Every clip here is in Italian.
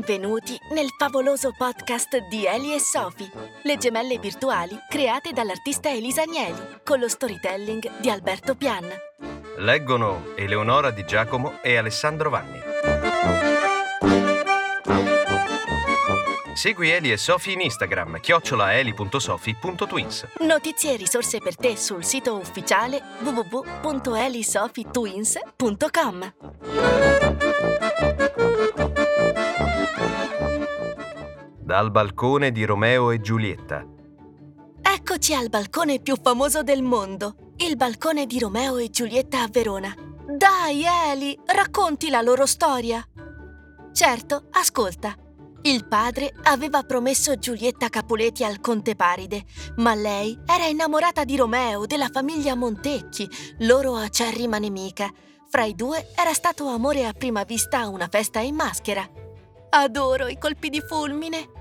Benvenuti nel favoloso podcast di Eli e Sofi, le gemelle virtuali create dall'artista Elisa Agnelli, con lo storytelling di Alberto Pian. Leggono Eleonora Di Giacomo e Alessandro Vanni. Segui Eli e Sofi in Instagram, chiocciolaeli.sofi.twins. Notizie e risorse per te sul sito ufficiale www.elisofitwins.com. Dal balcone di Romeo e Giulietta. Eccoci al balcone più famoso del mondo, il balcone di Romeo e Giulietta a Verona. Dai, Eli, racconti la loro storia. Certo, ascolta. Il padre aveva promesso Giulietta Capuleti al conte Paride, ma lei era innamorata di Romeo, della famiglia Montecchi, loro acerrima nemica. Fra i due era stato amore a prima vista a una festa in maschera. Adoro i colpi di fulmine.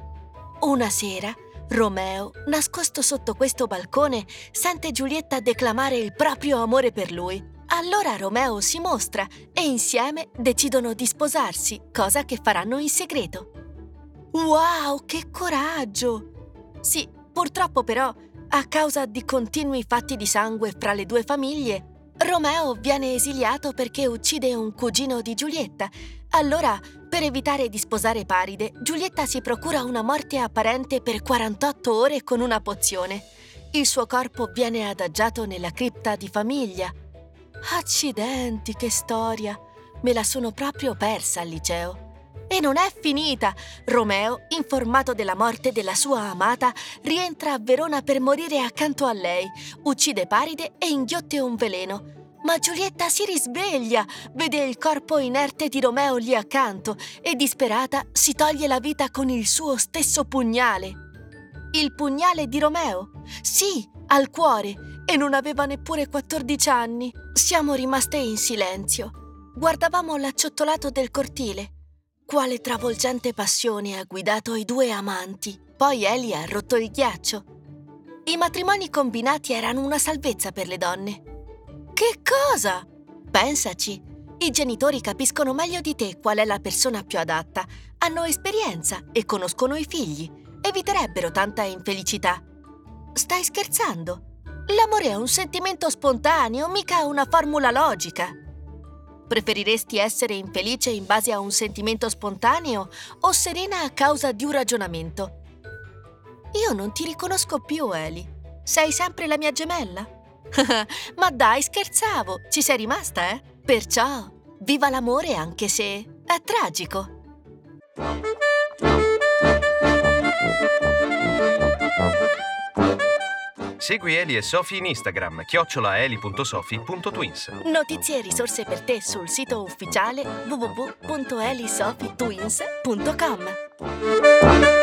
Una sera, Romeo, nascosto sotto questo balcone, sente Giulietta declamare il proprio amore per lui. Allora Romeo si mostra e insieme decidono di sposarsi, cosa che faranno in segreto. Wow, che coraggio! Sì, purtroppo però, a causa di continui fatti di sangue fra le due famiglie, Romeo viene esiliato perché uccide un cugino di Giulietta. Allora, per evitare di sposare Paride, Giulietta si procura una morte apparente per 48 ore con una pozione. Il suo corpo viene adagiato nella cripta di famiglia. Accidenti, che storia! Me la sono proprio persa al liceo. E non è finita! Romeo, informato della morte della sua amata, rientra a Verona per morire accanto a lei, uccide Paride e inghiotte un veleno. Ma Giulietta si risveglia, vede il corpo inerte di Romeo lì accanto e disperata si toglie la vita con il suo stesso pugnale. Il pugnale di Romeo? Sì, al cuore, e non aveva neppure 14 anni. Siamo rimaste in silenzio. Guardavamo l'acciottolato del cortile. Quale travolgente passione ha guidato i due amanti. Poi Eli ha rotto il ghiaccio. I matrimoni combinati erano una salvezza per le donne. Che cosa? Pensaci. I genitori capiscono meglio di te qual è la persona più adatta, hanno esperienza e conoscono i figli. Eviterebbero tanta infelicità. Stai scherzando? L'amore è un sentimento spontaneo, mica una formula logica. Preferiresti essere infelice in base a un sentimento spontaneo o serena a causa di un ragionamento? Io non ti riconosco più, Eli. Sei sempre la mia gemella? Ma dai, scherzavo, ci sei rimasta, eh? Perciò, viva l'amore anche se è tragico. Segui Eli e Sofi in Instagram, chiocciolaeli.sofi.twins. Notizie e risorse per te sul sito ufficiale www.elisofitwins.com.